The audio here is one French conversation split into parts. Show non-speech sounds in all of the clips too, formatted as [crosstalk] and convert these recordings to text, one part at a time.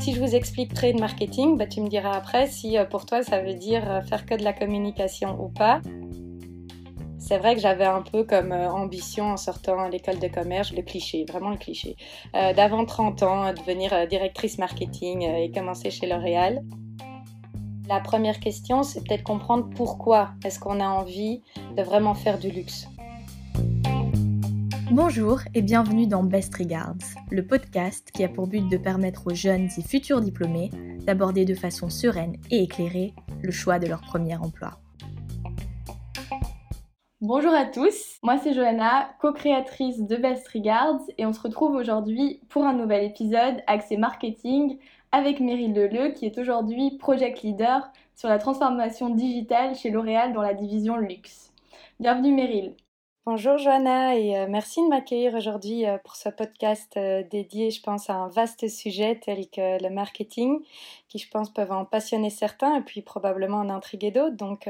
si je vous explique trade marketing, bah, tu me diras après si euh, pour toi ça veut dire euh, faire que de la communication ou pas. C'est vrai que j'avais un peu comme euh, ambition en sortant à l'école de commerce, le cliché, vraiment le cliché, d'avant 30 ans, devenir directrice marketing et commencer chez L'Oréal. La première question, c'est peut-être comprendre pourquoi est-ce qu'on a envie de vraiment faire du luxe. Bonjour et bienvenue dans Best Regards, le podcast qui a pour but de permettre aux jeunes et futurs diplômés d'aborder de façon sereine et éclairée le choix de leur premier emploi. Bonjour à tous, moi c'est Johanna, co-créatrice de Best Regards et on se retrouve aujourd'hui pour un nouvel épisode axé marketing avec Meryl Leleu qui est aujourd'hui project leader sur la transformation digitale chez L'Oréal dans la division luxe. Bienvenue Meryl. Bonjour Johanna et euh, merci de m'accueillir aujourd'hui euh, pour ce podcast euh, dédié, je pense, à un vaste sujet tel que le marketing, qui je pense peuvent en passionner certains et puis probablement en intriguer d'autres. Donc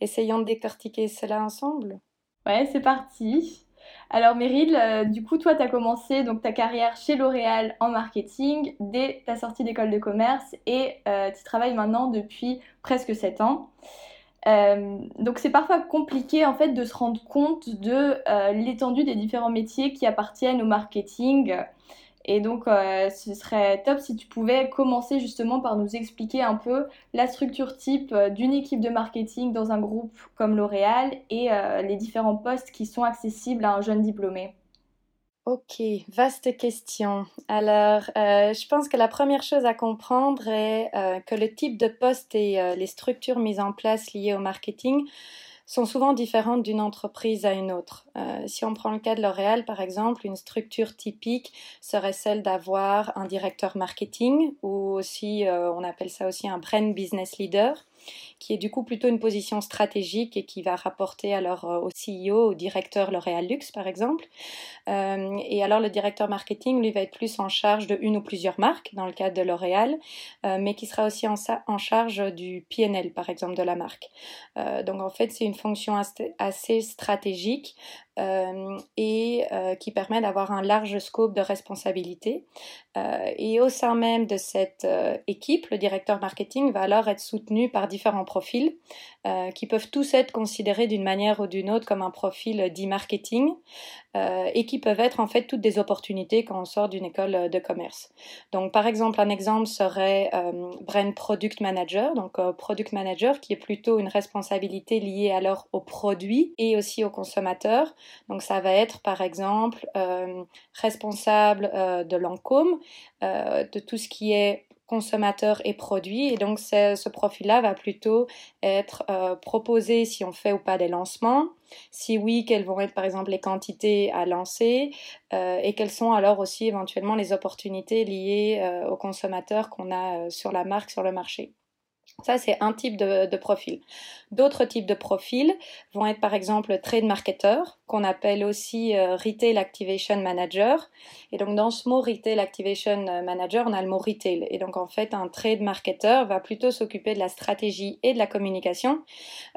essayons de décortiquer cela ensemble. Ouais, c'est parti. Alors Meryl, du coup, toi, tu as commencé donc, ta carrière chez L'Oréal en marketing dès ta sortie d'école de commerce et tu travailles maintenant depuis presque 7 ans. Euh, donc c'est parfois compliqué en fait de se rendre compte de euh, l'étendue des différents métiers qui appartiennent au marketing. Et donc euh, ce serait top si tu pouvais commencer justement par nous expliquer un peu la structure type d'une équipe de marketing dans un groupe comme L'Oréal et les différents postes qui sont accessibles à un jeune diplômé. Ok, vaste question. Alors, euh, je pense que la première chose à comprendre est euh, que le type de poste et euh, les structures mises en place liées au marketing sont souvent différentes d'une entreprise à une autre. si on prend le cas de L'Oréal, par exemple, une structure typique serait celle d'avoir un directeur marketing ou aussi, on appelle ça aussi un brand business leader qui est du coup plutôt une position stratégique et qui va rapporter alors euh, au CEO, au directeur L'Oréal Luxe par exemple. Euh, et alors le directeur marketing, lui, va être plus en charge de une ou plusieurs marques dans le cadre de L'Oréal, euh, mais qui sera aussi en, charge du PNL par exemple de la marque. donc en fait, c'est une fonction assez stratégique et euh, qui permet d'avoir un large scope de responsabilité. Euh, et au sein même de cette équipe, le directeur marketing va alors être soutenu par différents profils qui peuvent tous être considérés d'une manière ou d'une autre comme un profil dit marketing et qui peuvent être en fait toutes des opportunités quand on sort d'une école de commerce. Donc par exemple, un exemple serait Brand Product Manager, donc Product Manager qui est plutôt une responsabilité liée alors aux produits et aussi aux consommateurs. Donc ça va être par exemple euh, responsable euh, de l'encôme, euh, de tout ce qui est consommateur et produit. Et donc ce profil-là va plutôt être proposé si on fait ou pas des lancements, si oui, quelles vont être par exemple les quantités à lancer et quelles sont alors aussi éventuellement les opportunités liées aux consommateurs qu'on a sur la marque, sur le marché. Ça, c'est un type de, profil. D'autres types de profils vont être par exemple trade marketer, qu'on appelle aussi euh, retail activation manager. Et donc, dans ce mot retail activation manager, on a le mot retail. Et donc, en fait, un trade marketer va plutôt s'occuper de la stratégie et de la communication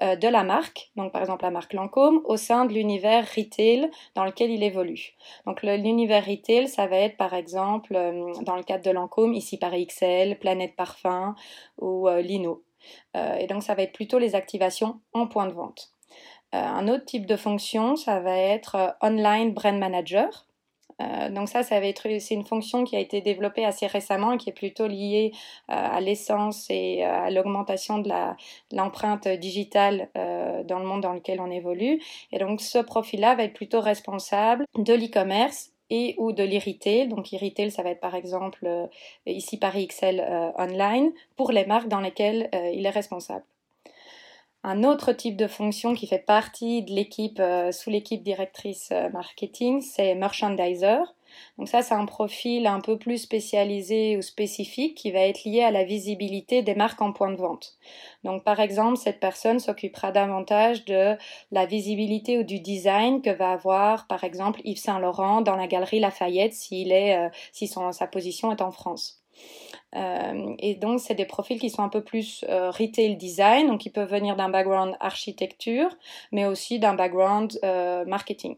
euh, de la marque, donc par exemple la marque Lancôme, au sein de l'univers retail dans lequel il évolue. Donc, l'univers retail, ça va être par exemple, euh, dans le cadre de Lancôme, ici par XL, Planète Parfum ou Lino. Euh, et donc ça va être plutôt les activations en point de vente. Euh, un autre type de fonction, ça va être euh, online brand manager. donc ça, va être, c'est une fonction qui a été développée assez récemment et qui est plutôt liée à l'essence et à l'augmentation de l'empreinte digitale dans le monde dans lequel on évolue. Et donc ce profil-là va être plutôt responsable de l'e-commerce ou de l'e-retail. Donc e-retail, ça va être par exemple euh, ici Paris XL euh, online pour les marques dans lesquelles euh, il est responsable. Un autre type de fonction qui fait partie de l'équipe sous l'équipe directrice marketing, c'est merchandiser. Donc ça, c'est un profil un peu plus spécialisé ou spécifique qui va être lié à la visibilité des marques en point de vente. Donc par exemple, cette personne s'occupera davantage de la visibilité ou du design que va avoir par exemple Yves Saint Laurent dans la galerie Lafayette s'il est, euh, si son, sa position est en France. Euh, et donc, c'est des profils qui sont un peu plus euh, retail design, donc ils peuvent venir d'un background architecture, mais aussi d'un background marketing.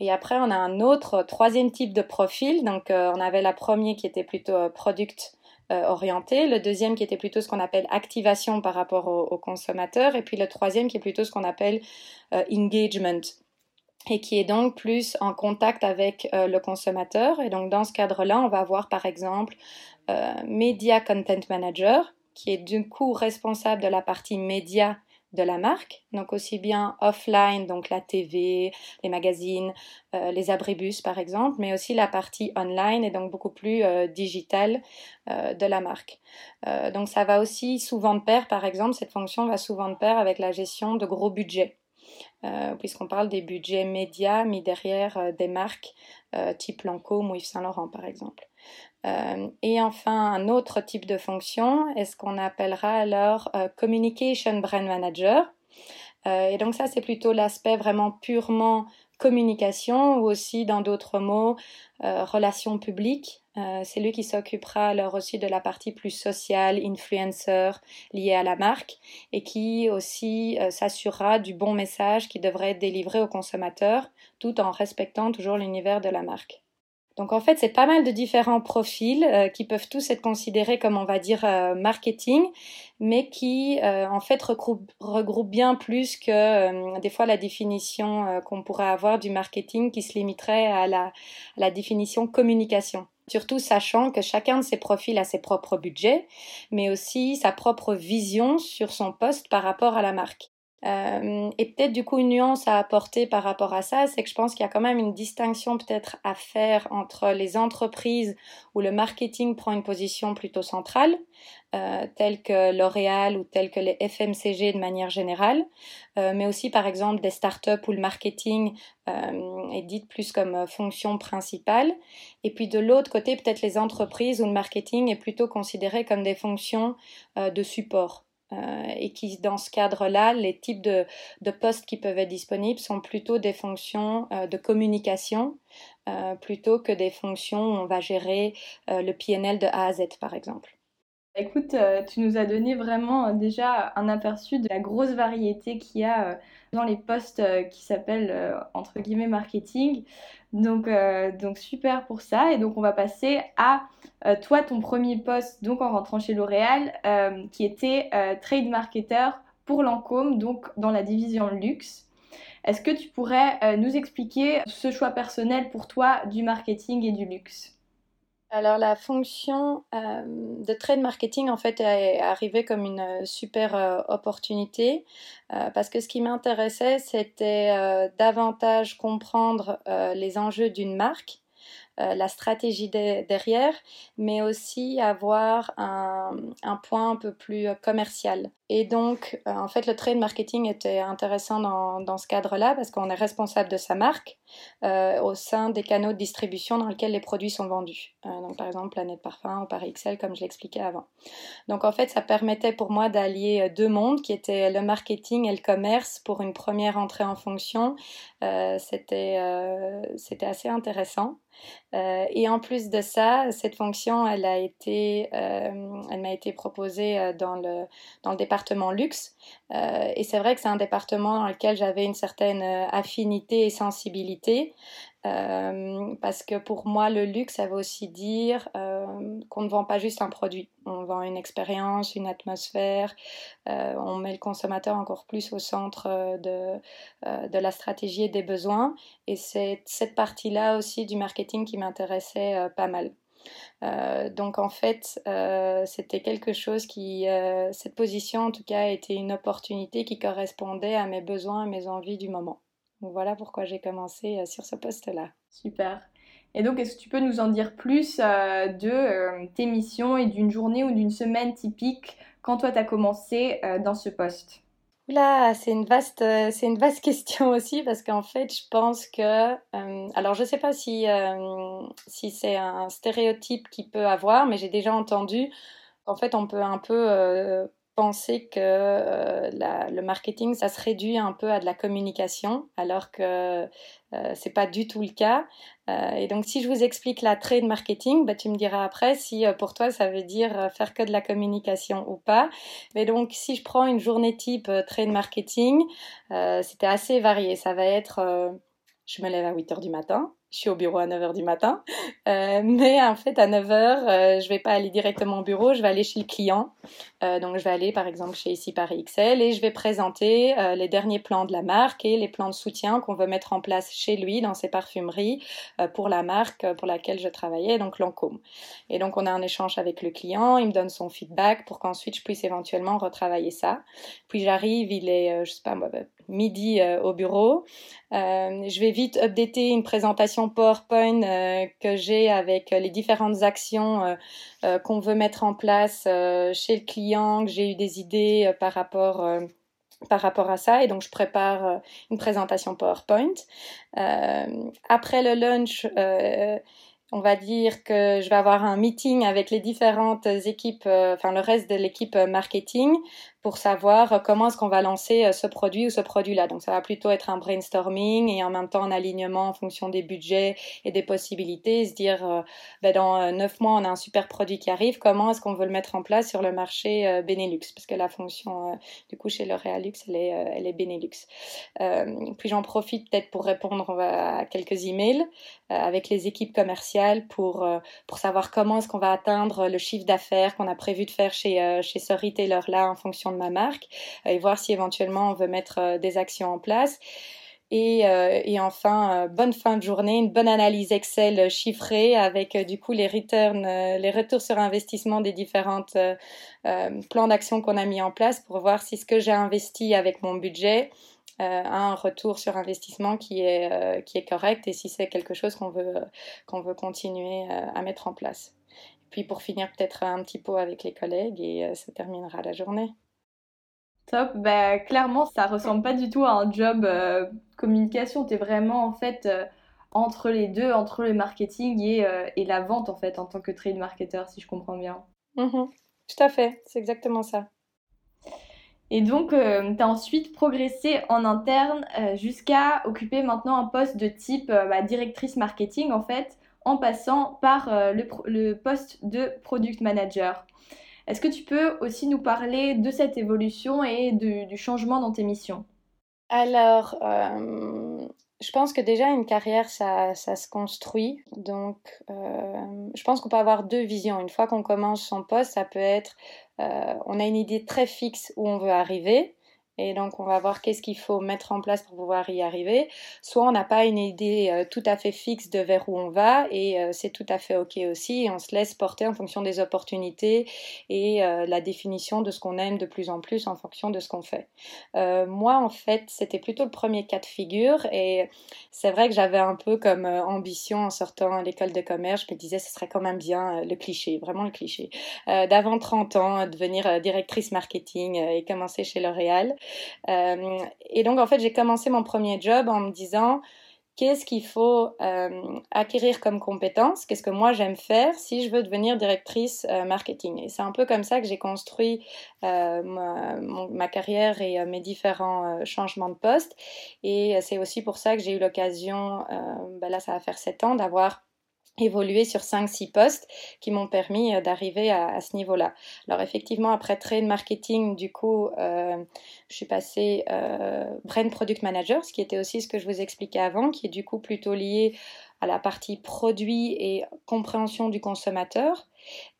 Et après, on a un autre troisième type de profil. Donc, on avait la première qui était plutôt product orienté, le deuxième qui était plutôt ce qu'on appelle activation par rapport aux consommateurs, et puis le troisième qui est plutôt ce qu'on appelle engagement et qui est donc plus en contact avec euh, le consommateur. Et donc dans ce cadre-là, on va avoir par exemple euh, Media Content Manager, qui est du coup responsable de la partie média de la marque, donc aussi bien offline, donc la TV, les magazines, euh, les abribus par exemple, mais aussi la partie online et donc beaucoup plus euh, digitale de la marque. donc ça va aussi souvent de pair, par exemple, cette fonction va souvent de pair avec la gestion de gros budgets. Euh, puisqu'on parle des budgets médias mis derrière euh, des marques euh, type Lancôme ou Yves Saint Laurent par exemple. Et enfin, un autre type de fonction est ce qu'on appellera alors Communication Brand Manager. et donc ça, c'est plutôt l'aspect vraiment purement communication ou aussi dans d'autres mots, relations publiques. Euh, c'est lui qui s'occupera alors aussi de la partie plus sociale, influencer, liée à la marque, et qui aussi euh, s'assurera du bon message qui devrait être délivré au consommateur, tout en respectant toujours l'univers de la marque. Donc en fait, c'est pas mal de différents profils euh, qui peuvent tous être considérés comme on va dire marketing, mais qui en fait regroupent, bien plus que des fois la définition qu'on pourrait avoir du marketing qui se limiterait à la définition communication. Surtout sachant que chacun de ces profils a ses propres budgets, mais aussi sa propre vision sur son poste par rapport à la marque. Euh, et peut-être du coup une nuance à apporter par rapport à ça, c'est que je pense qu'il y a quand même une distinction peut-être à faire entre les entreprises où le marketing prend une position plutôt centrale, euh, telles que L'Oréal ou telles que les FMCG de manière générale, euh, mais aussi par exemple des startups où le marketing euh, est dit plus comme fonction principale, et puis de l'autre côté peut-être les entreprises où le marketing est plutôt considéré comme des fonctions de support. Euh, et qui, dans ce cadre-là, les types de, postes qui peuvent être disponibles sont plutôt des fonctions euh, de communication euh, plutôt que des fonctions où on va gérer le PNL de A à Z, par exemple. Écoute, tu nous as donné vraiment déjà un aperçu de la grosse variété qu'il y a dans les postes qui s'appellent entre guillemets marketing. Donc, donc super pour ça. Et donc on va passer à euh, toi, ton premier poste, donc en rentrant chez L'Oréal, euh, qui était euh, trade marketer pour Lancôme, donc dans la division luxe. Est-ce que tu pourrais nous expliquer ce choix personnel pour toi du marketing et du luxe? Alors la fonction de trade marketing en fait est arrivée comme une super opportunité parce que ce qui m'intéressait c'était davantage comprendre les enjeux d'une marque euh, la stratégie derrière, mais aussi avoir un, point un peu plus euh, commercial. Et donc, euh, en fait, le trade marketing était intéressant dans, ce cadre-là parce qu'on est responsable de sa marque au sein des canaux de distribution dans lesquels les produits sont vendus. donc, par exemple, Planète Parfum ou Paris Excel, comme je l'expliquais avant. Donc, en fait, ça permettait pour moi d'allier deux mondes qui étaient le marketing et le commerce pour une première entrée en fonction. C'était assez intéressant. Euh, et en plus de ça, cette fonction, elle a été, euh, m'a été proposée euh, dans le, dans le département luxe. et c'est vrai que c'est un département dans lequel j'avais une certaine affinité et sensibilité. Euh, parce que pour moi, le luxe, ça veut aussi dire euh, qu'on ne vend pas juste un produit. On vend une expérience, une atmosphère. Euh, on met le consommateur encore plus au centre de, de la stratégie et des besoins. Et c'est cette partie-là aussi du marketing qui m'intéressait pas mal. Donc en fait, c'était quelque chose qui, cette position en tout cas, était une opportunité qui correspondait à mes besoins et mes envies du moment voilà pourquoi j'ai commencé euh, sur ce poste-là. Super. Et donc, est-ce que tu peux nous en dire plus euh, de euh, tes missions et d'une journée ou d'une semaine typique quand toi tu as commencé dans ce poste? Là, c'est une vaste, c'est une vaste [laughs] question aussi parce qu'en fait, je pense que, alors je ne sais pas si si c'est un stéréotype qui peut avoir, mais j'ai déjà entendu. En fait, on peut un peu penser que euh, le marketing, ça se réduit un peu à de la communication, alors que euh, c'est pas du tout le cas. Euh, et donc, si je vous explique la trade marketing, bah, tu me diras après si pour toi ça veut dire faire que de la communication ou pas. Mais donc, si je prends une journée type trade marketing, c'était assez varié. Ça va être je me lève à 8 heures du matin, je suis au bureau à 9h du matin. Euh, mais en fait, à 9h, euh, je vais pas aller directement au bureau, je vais aller chez le client. Euh, donc, je vais aller, par exemple, chez ici Paris XL et je vais présenter euh, les derniers plans de la marque et les plans de soutien qu'on veut mettre en place chez lui dans ses parfumeries pour la marque pour laquelle je travaillais, donc Lancôme. Et donc, on a un échange avec le client, il me donne son feedback pour qu'ensuite je puisse éventuellement retravailler ça. Puis j'arrive, il est, je sais pas, midi au bureau. je vais vite updater une présentation PowerPoint euh, que j'ai avec les différentes actions euh, euh, qu'on veut mettre en place chez le client, que j'ai eu des idées par rapport par rapport à ça et donc je prépare une présentation PowerPoint. après le lunch, on va dire que je vais avoir un meeting avec les différentes équipes, enfin le reste de l'équipe marketing pour savoir comment est-ce qu'on va lancer euh, ce produit ou ce produit-là. Donc ça va plutôt être un brainstorming et en même temps un alignement en fonction des budgets et des possibilités, se dire euh, ben dans euh, neuf mois on a un super produit qui arrive, comment est-ce qu'on veut le mettre en place sur le marché Benelux? Parce que la fonction du coup chez L'Oréal Luxe elle est, elle est Benelux. puis j'en profite peut-être pour répondre à quelques emails avec les équipes commerciales pour, pour savoir comment est-ce qu'on va atteindre le chiffre d'affaires qu'on a prévu de faire chez, chez ce retailer-là en fonction ma marque euh, et voir si éventuellement on veut mettre euh, des actions en place. Et, euh, et, enfin, bonne fin de journée, une bonne analyse Excel chiffrée avec du coup les returns, les retours sur investissement des différentes plans d'action qu'on a mis en place pour voir si ce que j'ai investi avec mon budget a un retour sur investissement qui est, qui est correct et si c'est quelque chose qu'on veut, qu'on veut continuer à mettre en place. Puis pour finir, peut-être un petit pot avec les collègues et ça terminera la journée. Top. Bah, clairement, ça ressemble pas du tout à un job euh, communication. Tu es vraiment en fait euh, entre les deux, entre le marketing et, euh, et, la vente en fait en tant que trade marketer, si je comprends bien. Mm-hmm. Tout à fait, c'est exactement ça. Et donc, tu as ensuite progressé en interne jusqu'à occuper maintenant un poste de type bah, directrice marketing en fait, en passant par le, le poste de product manager. Est-ce que tu peux aussi nous parler de cette évolution et du changement dans tes missions? Alors, euh, je pense que déjà une carrière, ça, se construit. Donc, euh, je pense qu'on peut avoir deux visions. Une fois qu'on commence son poste, ça peut être, euh, on a une idée très fixe où on veut arriver. Et donc, on va voir qu'est-ce qu'il faut mettre en place pour pouvoir y arriver. Soit on n'a pas une idée euh, tout à fait fixe de vers où on va et euh, c'est tout à fait OK aussi. On se laisse porter en fonction des opportunités et euh, la définition de ce qu'on aime de plus en plus en fonction de ce qu'on fait. moi, en fait, c'était plutôt le premier cas de figure et c'est vrai que j'avais un peu comme ambition en sortant à l'école de commerce, je me disais ce serait quand même bien le cliché, vraiment le cliché, d'avant 30 ans, devenir directrice marketing et commencer chez L'Oréal. Euh, et donc, en fait, j'ai commencé mon premier job en me disant, qu'est-ce qu'il faut euh, acquérir comme compétence, qu'est-ce que moi j'aime faire si je veux devenir directrice euh, marketing? Et c'est un peu comme ça que j'ai construit ma, carrière et mes différents changements de poste. Et c'est aussi pour ça que j'ai eu l'occasion, ben là ça va faire sept ans, d'avoir évolué sur 5-6 postes qui m'ont permis euh, d'arriver à, ce niveau-là. Alors effectivement, après trade marketing, du coup, euh, je suis passée euh, brand product manager, ce qui était aussi ce que je vous expliquais avant, qui est du coup plutôt lié à la partie produit et compréhension du consommateur.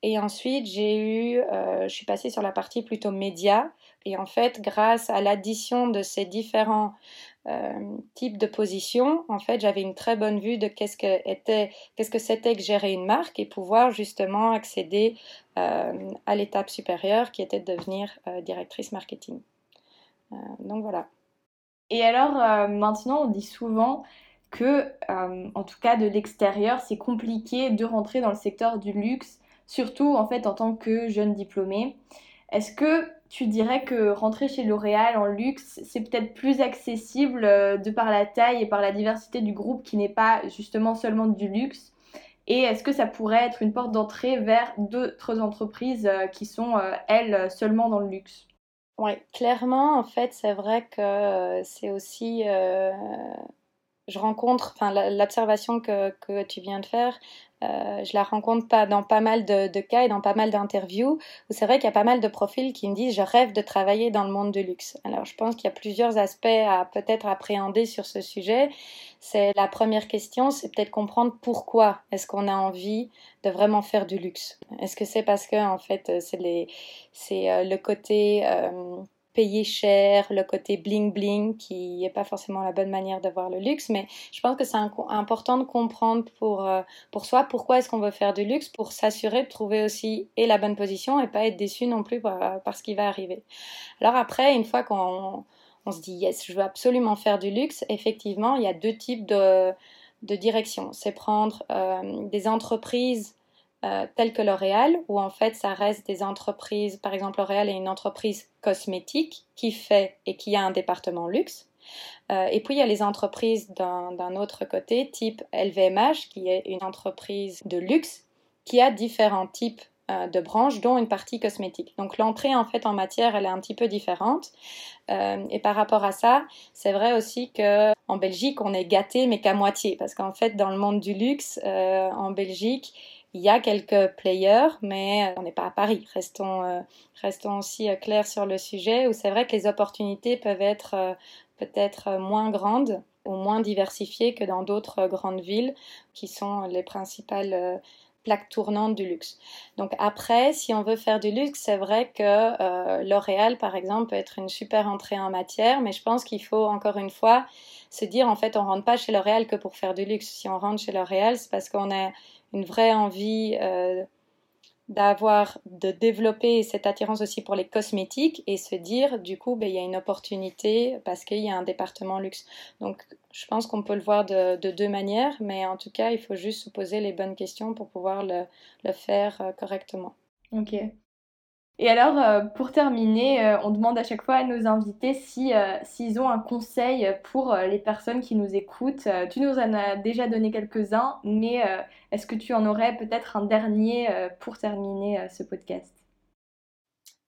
Et ensuite, j'ai eu, je suis passée sur la partie plutôt média. Et en fait, grâce à l'addition de ces différents euh, type de position, en fait, j'avais une très bonne vue de qu'est-ce que était, qu'est-ce que c'était que gérer une marque et pouvoir justement accéder euh, à l'étape supérieure qui était de devenir euh, directrice marketing. donc voilà. Et alors maintenant, on dit souvent que, en tout cas de l'extérieur, c'est compliqué de rentrer dans le secteur du luxe, surtout en fait en tant que jeune diplômé. Est-ce que tu dirais que rentrer chez L'Oréal en luxe, c'est peut-être plus accessible euh, de par la taille et par la diversité du groupe qui n'est pas justement seulement du luxe. Et est-ce que ça pourrait être une porte d'entrée vers d'autres entreprises euh, qui sont, euh, elles, seulement dans le luxe? Oui, clairement, en fait, c'est vrai que c'est aussi je rencontre, enfin l'observation que, que, tu viens de faire, euh, je la rencontre pas dans pas mal de, cas et dans pas mal d'interviews où c'est vrai qu'il y a pas mal de profils qui me disent je rêve de travailler dans le monde du luxe. Alors je pense qu'il y a plusieurs aspects à peut-être appréhender sur ce sujet. C'est la première question, c'est peut-être comprendre pourquoi est-ce qu'on a envie de vraiment faire du luxe. Est-ce que c'est parce que en fait c'est les c'est euh, le côté euh, payer cher, le côté bling bling qui n'est pas forcément la bonne manière de voir le luxe, mais je pense que c'est important de comprendre pour, euh, pour soi pourquoi est-ce qu'on veut faire du luxe pour s'assurer de trouver aussi et la bonne position et pas être déçu non plus par, ce qui va arriver. Alors après, une fois qu'on on se dit yes, je veux absolument faire du luxe, effectivement, il y a deux types de, de directions. C'est prendre euh, des entreprises euh, telles que L'Oréal, où en fait ça reste des entreprises, par exemple L'Oréal est une entreprise cosmétique qui fait et qui a un département luxe. Euh, et puis il y a les entreprises d'un autre côté, type LVMH, qui est une entreprise de luxe, qui a différents types euh, de branches, dont une partie cosmétique. Donc l'entrée en fait en matière, elle est un petit peu différente. et par rapport à ça, c'est vrai aussi que en Belgique, on est gâté, mais qu'à moitié, parce qu'en fait, dans le monde du luxe, en Belgique, il y a quelques players, mais euh, on n'est pas à Paris. Restons, euh, restons aussi euh, clairs sur le sujet, où c'est vrai que les opportunités peuvent être peut-être moins grandes ou moins diversifiées que dans d'autres grandes villes qui sont les principales plaques tournantes du luxe. Donc après, si on veut faire du luxe, c'est vrai que L'Oréal, par exemple, peut être une super entrée en matière, mais je pense qu'il faut encore une fois se dire en fait on rentre pas chez L'Oréal que pour faire du luxe. Si on rentre chez L'Oréal, c'est parce qu'on a une vraie envie euh, d'avoir, de développer cette attirance aussi pour les cosmétiques et se dire, du coup, ben, il y a une opportunité parce qu'il y a un département luxe. Donc, je pense qu'on peut le voir de, deux manières, mais en tout cas, il faut juste se poser les bonnes questions pour pouvoir le, le faire euh, correctement. Ok. Et alors, euh, pour terminer, euh, on demande à chaque fois à nos invités si, euh, s'ils ont un conseil pour les personnes qui nous écoutent. tu nous en as déjà donné quelques-uns, mais est-ce que tu en aurais peut-être un dernier pour terminer ce podcast?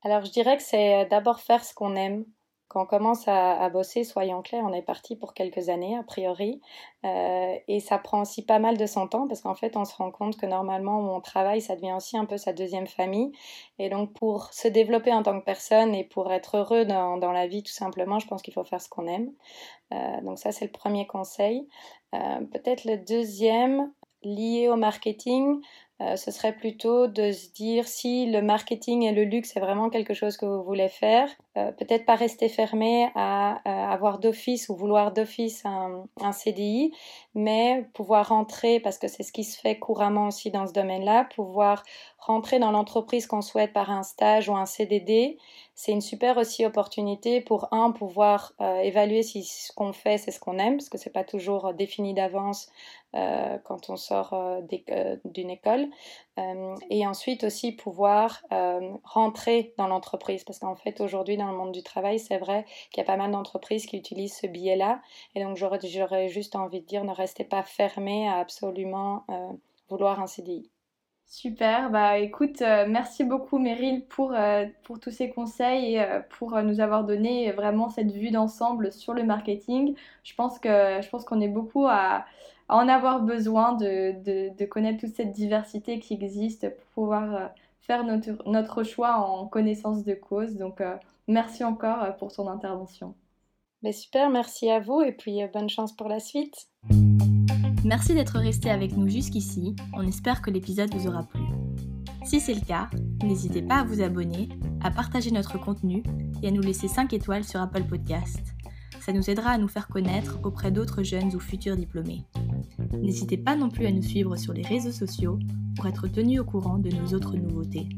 Alors, je dirais que c'est d'abord faire ce qu'on aime quand on commence à, bosser, soyons clairs, on est parti pour quelques années a priori. Euh, et ça prend aussi pas mal de son temps parce qu'en fait, on se rend compte que normalement, où on travaille, ça devient aussi un peu sa deuxième famille. Et donc, pour se développer en tant que personne et pour être heureux dans, la vie, tout simplement, je pense qu'il faut faire ce qu'on aime. Euh, donc, ça, c'est le premier conseil. Euh, peut-être le deuxième, lié au marketing, euh, ce serait plutôt de se dire si le marketing et le luxe est vraiment quelque chose que vous voulez faire, euh, peut-être pas rester fermé à, euh, avoir d'office ou vouloir d'office un, CDI, mais pouvoir rentrer, parce que c'est ce qui se fait couramment aussi dans ce domaine-là, pouvoir rentrer dans l'entreprise qu'on souhaite par un stage ou un CDD c'est une super aussi opportunité pour un pouvoir évaluer si ce qu'on fait c'est ce qu'on aime parce que c'est pas toujours défini d'avance quand on sort d'une école et ensuite aussi pouvoir rentrer dans l'entreprise parce qu'en fait aujourd'hui dans le monde du travail c'est vrai qu'il y a pas mal d'entreprises qui utilisent ce biais là et donc j'aurais juste envie de dire ne restez pas fermé à absolument vouloir un CDI. Super, bah écoute, euh, merci beaucoup Meryl pour, euh, pour tous ces conseils et euh, pour nous avoir donné vraiment cette vue d'ensemble sur le marketing. Je pense qu'on est beaucoup à, en avoir besoin de, de, connaître toute cette diversité qui existe pour pouvoir faire notre, notre choix en connaissance de cause. Donc merci encore pour ton intervention. Mais super, merci à vous et puis bonne chance pour la suite. Merci d'être resté avec nous jusqu'ici, on espère que l'épisode vous aura plu. Si c'est le cas, n'hésitez pas à vous abonner, à partager notre contenu et à nous laisser 5 étoiles sur Apple Podcast. Ça nous aidera à nous faire connaître auprès d'autres jeunes ou futurs diplômés. N'hésitez pas non plus à nous suivre sur les réseaux sociaux pour être tenu au courant de nos autres nouveautés.